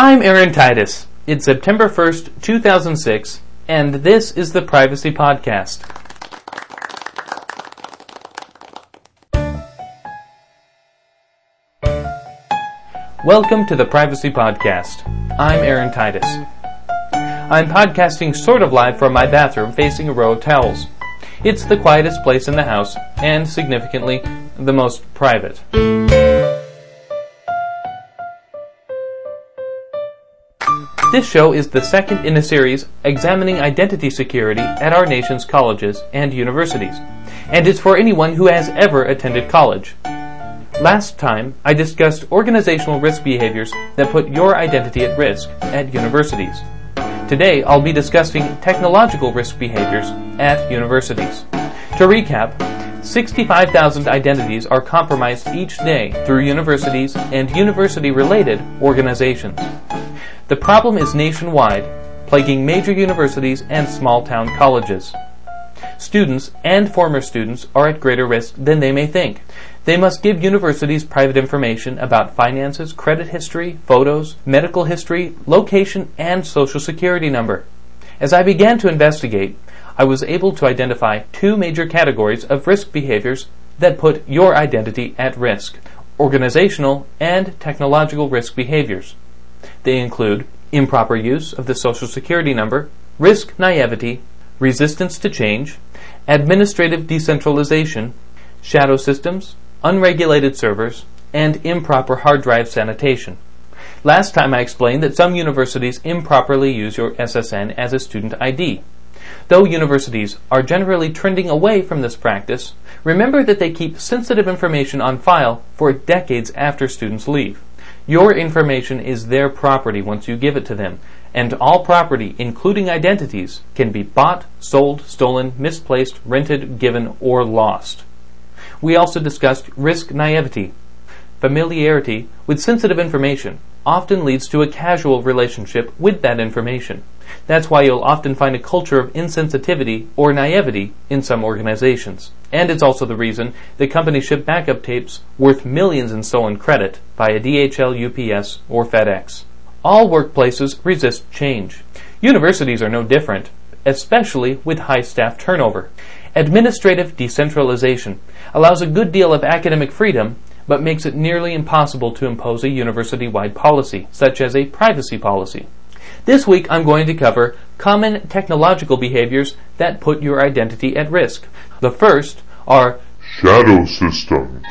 I'm Aaron Titus. It's September 1st, 2006, and this is the Privacy Podcast. Welcome to the Privacy Podcast. I'm Aaron Titus. I'm podcasting sort of live from my bathroom facing a row of towels. It's the quietest place in the house, and significantly, the most private. Um, this show is the second in a series examining identity security at our nation's colleges and universities, and it's for anyone who has ever attended college. Last time, I discussed organizational risk behaviors that put your identity at risk at universities. Today, I'll be discussing technological risk behaviors at universities. To recap, 65,000 identities are compromised each day through universities and university related organizations. The problem is nationwide, plaguing major universities and small town colleges. Students and former students are at greater risk than they may think. They must give universities private information about finances, credit history, photos, medical history, location, and social security number. As I began to investigate, I was able to identify two major categories of risk behaviors that put your identity at risk organizational and technological risk behaviors. They include improper use of the social security number, risk naivety, resistance to change, administrative decentralization, shadow systems, unregulated servers, and improper hard drive sanitation. Last time I explained that some universities improperly use your SSN as a student ID. Though universities are generally trending away from this practice, remember that they keep sensitive information on file for decades after students leave. Your information is their property once you give it to them, and all property, including identities, can be bought, sold, stolen, misplaced, rented, given, or lost. We also discussed risk naivety. Familiarity with sensitive information often leads to a casual relationship with that information. That's why you'll often find a culture of insensitivity or naivety in some organizations. And it's also the reason that companies ship backup tapes worth millions in stolen credit via DHL, UPS, or FedEx. All workplaces resist change. Universities are no different, especially with high staff turnover. Administrative decentralization allows a good deal of academic freedom, but makes it nearly impossible to impose a university wide policy, such as a privacy policy. This week I'm going to cover common technological behaviors that put your identity at risk. The first are shadow systems.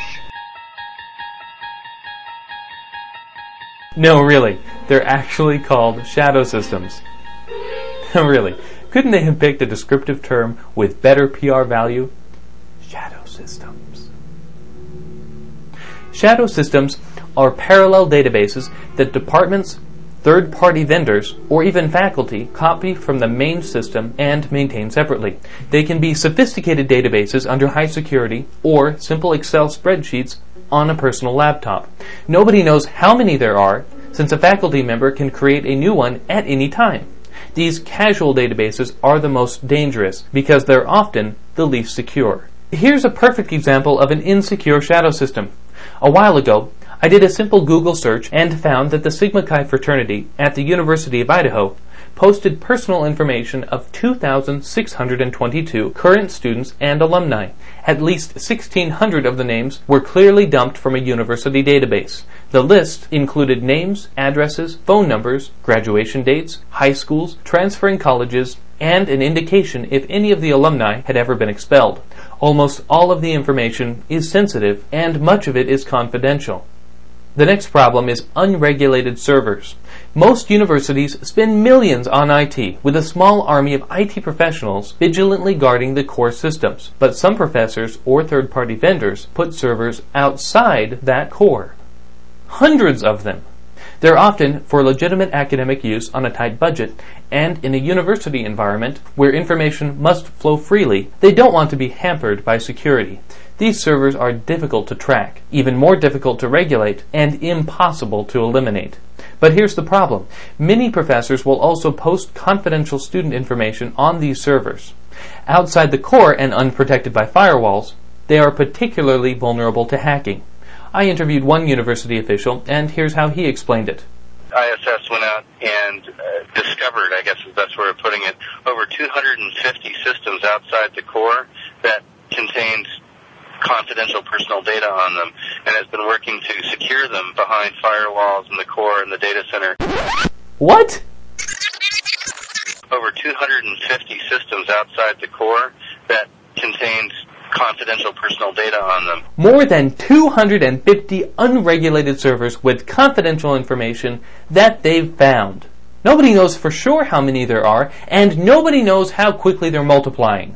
No, really, they're actually called shadow systems. really, couldn't they have picked a descriptive term with better PR value? Shadow systems. Shadow systems are parallel databases that departments, third party vendors, or even faculty copy from the main system and maintain separately. They can be sophisticated databases under high security or simple Excel spreadsheets on a personal laptop. Nobody knows how many there are, since a faculty member can create a new one at any time. These casual databases are the most dangerous because they're often the least secure. Here's a perfect example of an insecure shadow system. A while ago, I did a simple Google search and found that the Sigma Chi fraternity at the University of Idaho posted personal information of 2,622 current students and alumni. At least 1,600 of the names were clearly dumped from a university database. The list included names, addresses, phone numbers, graduation dates, high schools, transferring colleges, and an indication if any of the alumni had ever been expelled. Almost all of the information is sensitive and much of it is confidential. The next problem is unregulated servers. Most universities spend millions on IT, with a small army of IT professionals vigilantly guarding the core systems. But some professors or third party vendors put servers outside that core. Hundreds of them. They're often for legitimate academic use on a tight budget, and in a university environment where information must flow freely, they don't want to be hampered by security. These servers are difficult to track, even more difficult to regulate, and impossible to eliminate. But here's the problem. Many professors will also post confidential student information on these servers. Outside the core and unprotected by firewalls, they are particularly vulnerable to hacking. I interviewed one university official, and here's how he explained it. ISS went out and uh, discovered, I guess is the best way of putting it, over 250 systems outside the core that contained confidential personal data on them and has been working to secure them behind firewalls in the core and the data center. What? Over 250 systems outside the core that contained confidential personal data on them. More than 250 unregulated servers with confidential information that they've found. Nobody knows for sure how many there are, and nobody knows how quickly they're multiplying.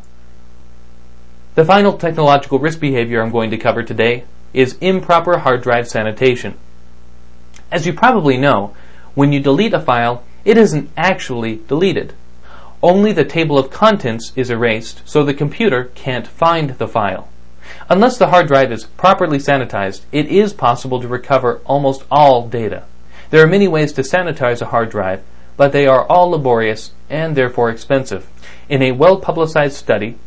The final technological risk behavior I'm going to cover today is improper hard drive sanitation. As you probably know, when you delete a file, it isn't actually deleted. Only the table of contents is erased so the computer can't find the file. Unless the hard drive is properly sanitized, it is possible to recover almost all data. There are many ways to sanitize a hard drive, but they are all laborious and therefore expensive. In a well publicized study,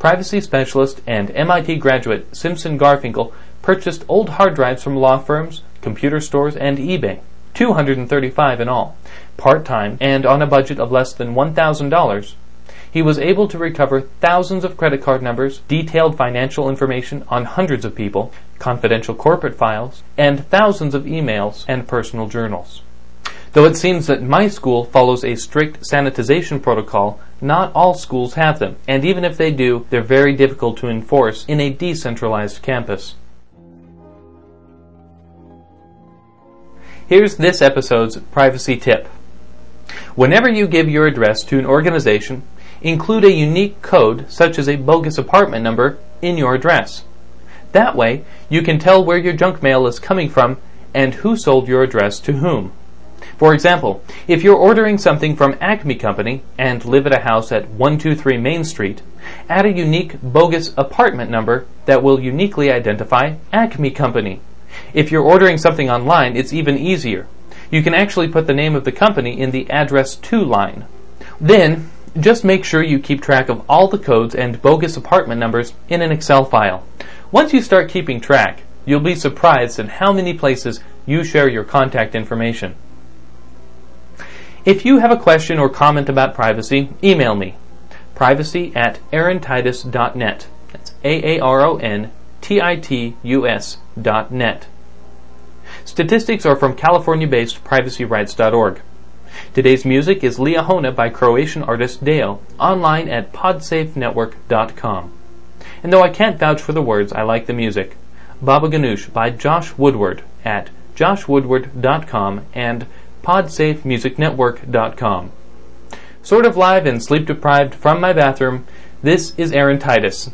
privacy specialist and MIT graduate Simson Garfinkel purchased old hard drives from law firms, computer stores, and eBay. 235 in all, part-time and on a budget of less than $1,000, he was able to recover thousands of credit card numbers, detailed financial information on hundreds of people, confidential corporate files, and thousands of emails and personal journals. Though it seems that my school follows a strict sanitization protocol, not all schools have them, and even if they do, they're very difficult to enforce in a decentralized campus. Here's this episode's privacy tip. Whenever you give your address to an organization, include a unique code, such as a bogus apartment number, in your address. That way, you can tell where your junk mail is coming from and who sold your address to whom. For example, if you're ordering something from Acme Company and live at a house at 123 Main Street, add a unique bogus apartment number that will uniquely identify Acme Company. If you're ordering something online, it's even easier. You can actually put the name of the company in the address to line. Then, just make sure you keep track of all the codes and bogus apartment numbers in an Excel file. Once you start keeping track, you'll be surprised at how many places you share your contact information. If you have a question or comment about privacy, email me. Privacy at aarontitus.net. That's A A R O N titus.net. Statistics are from California-based privacyrights.org. Today's music is Liahona by Croatian artist Dale, online at podsafenetwork.com. And though I can't vouch for the words, I like the music. Baba Ganoush by Josh Woodward at joshwoodward.com and podsafemusicnetwork.com. Sort of live and sleep deprived from my bathroom, this is Aaron Titus